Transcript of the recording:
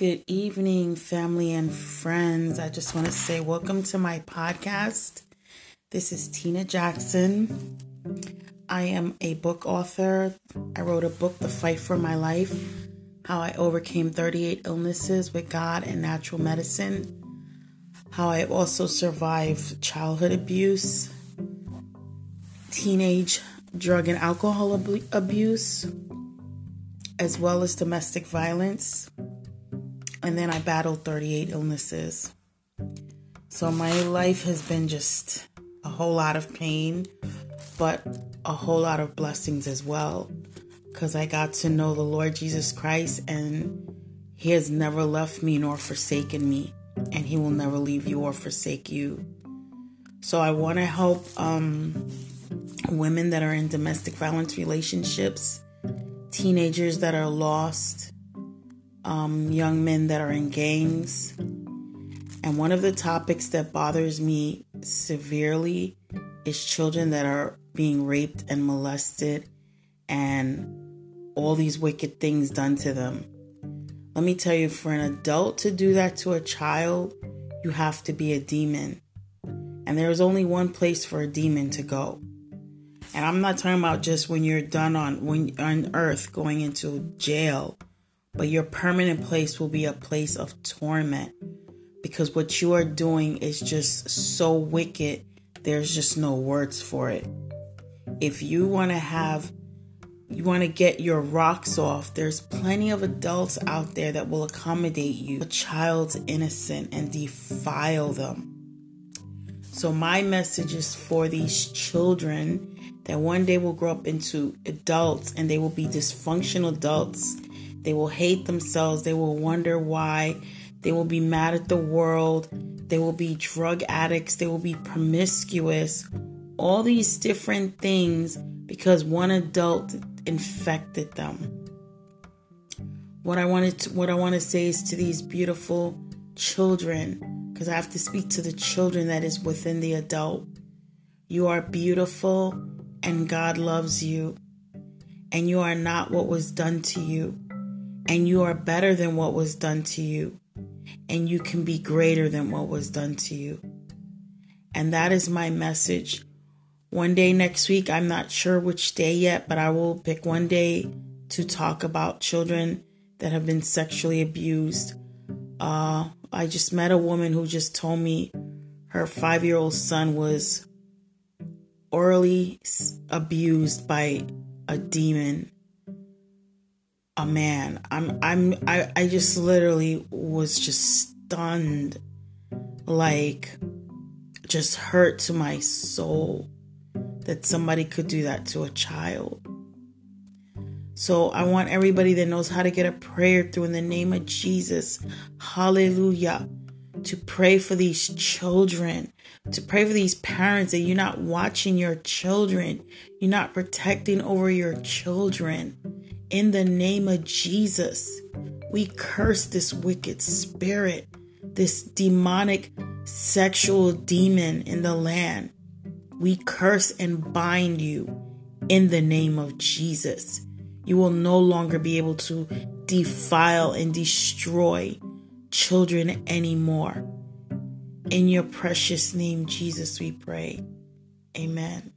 Good evening, family and friends. I just want to say welcome to my podcast. This is Tina Jackson. I am a book author. I wrote a book, The Fight for My Life How I Overcame 38 Illnesses with God and Natural Medicine. How I also survived childhood abuse, teenage drug and alcohol ab- abuse, as well as domestic violence and then I battled 38 illnesses. So my life has been just a whole lot of pain, but a whole lot of blessings as well. Because I got to know the Lord Jesus Christ, and He has never left me nor forsaken me, and He will never leave you or forsake you. So I want to help um, women that are in domestic violence relationships, teenagers that are lost, um, young men that are in gangs. And one of the topics that bothers me severely is children that are being raped and molested and all these wicked things done to them. Let me tell you, for an adult to do that to a child, you have to be a demon. And there is only one place for a demon to go. And I'm not talking about just when you're done on when on earth going into jail but your permanent place will be a place of torment because what you are doing is just so wicked, there's just no words for it. If you want to have, you want to get your rocks off, there's plenty of adults out there that will accommodate you. A child's innocent and defile them. So, my message is for these children that one day will grow up into adults and they will be dysfunctional adults they will hate themselves. They will wonder why. They will be mad at the world. They will be drug addicts. They will be promiscuous. All these different things because one adult infected them. What I wanted to, what I want to say is to these beautiful children because I have to speak to the children that is within the adult. You are beautiful and God loves you. And you are not what was done to you and you are better than what was done to you, and you can be greater than what was done to you. And that is my message. One day next week, I'm not sure which day yet, but I will pick one day to talk about children that have been sexually abused. Uh, I just met a woman who just told me her five year old son was orally abused by a demon a man. I'm I'm I, I just literally was just stunned like just hurt to my soul that somebody could do that to a child. So I want everybody that knows how to get a prayer through in the name of Jesus. Hallelujah. To pray for these children, to pray for these parents that you're not watching your children, you're not protecting over your children. In the name of Jesus, we curse this wicked spirit, this demonic sexual demon in the land. We curse and bind you in the name of Jesus. You will no longer be able to defile and destroy children anymore. In your precious name, Jesus, we pray. Amen.